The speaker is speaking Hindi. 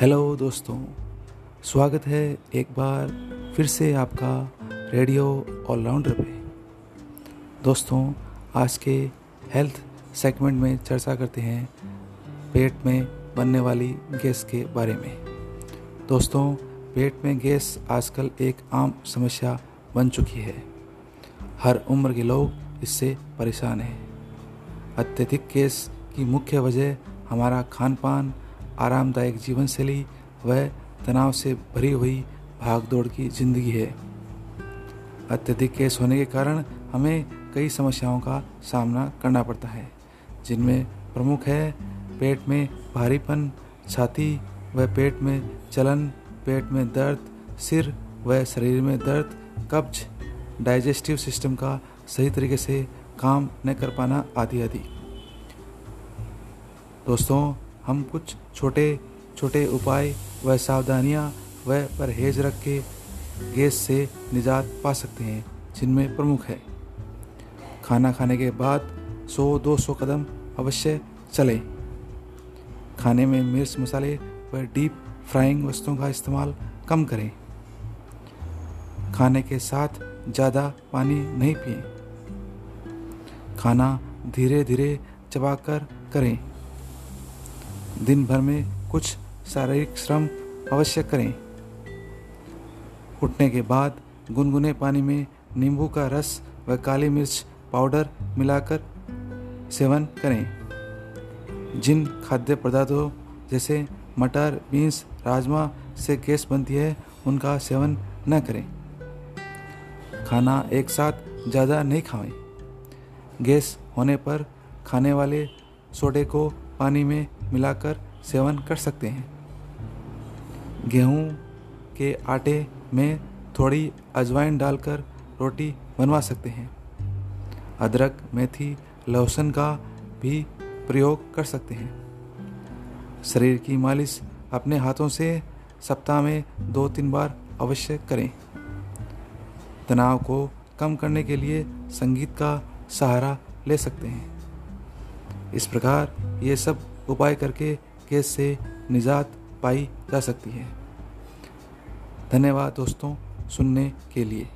हेलो दोस्तों, स्वागत है एक बार फिर से आपका रेडियो ऑलराउंडर पे। दोस्तों, आज के हेल्थ सेगमेंट में चर्चा करते हैं पेट में बनने वाली गैस के बारे में। दोस्तों, पेट में गैस आजकल एक आम समस्या बन चुकी है। हर उम्र के लोग इससे परेशान हैं। अत्यधिक गैस की मुख्य वजह हमारा खान पान आरामदायक जीवन शैली व तनाव से भरी हुई भाग दौड़ की ज़िंदगी है। अत्यधिक केस होने के कारण हमें कई समस्याओं का सामना करना पड़ता है, जिनमें प्रमुख है पेट में भारीपन, छाती व पेट में चलन, पेट में दर्द, सिर व शरीर में दर्द, कब्ज, डाइजेस्टिव सिस्टम का सही तरीके से काम न कर पाना आदि आदि। दोस्तों हम कुछ छोटे छोटे उपाय व सावधानियाँ व परहेज रख के गैस से निजात पा सकते हैं, जिनमें प्रमुख है। खाना खाने के बाद 100-200 कदम अवश्य चलें। खाने में मिर्च मसाले व डीप फ्राइंग वस्तुओं का इस्तेमाल कम करें। खाने के साथ ज़्यादा पानी नहीं पिए। खाना धीरे धीरे चबाकर करें। दिन भर में कुछ शारीरिक श्रम अवश्य करें। उठने के बाद गुनगुने पानी में नींबू का रस व काली मिर्च पाउडर मिलाकर सेवन करें। जिन खाद्य पदार्थों जैसे मटर, बीन्स, राजमा से गैस बनती है, उनका सेवन न करें। खाना एक साथ ज़्यादा नहीं खाएँ। गैस होने पर खाने वाले सोडे को पानी में मिलाकर सेवन कर सकते हैं। गेहूँ के आटे में थोड़ी अजवाइन डालकर रोटी बनवा सकते हैं। अदरक, मेथी, लहसुन का भी प्रयोग कर सकते हैं। शरीर की मालिश अपने हाथों से सप्ताह में दो तीन बार अवश्य करें। तनाव को कम करने के लिए संगीत का सहारा ले सकते हैं। इस प्रकार ये सब उपाय करके केस से निजात पाई जा सकती है। धन्यवाद दोस्तों, सुनने के लिए।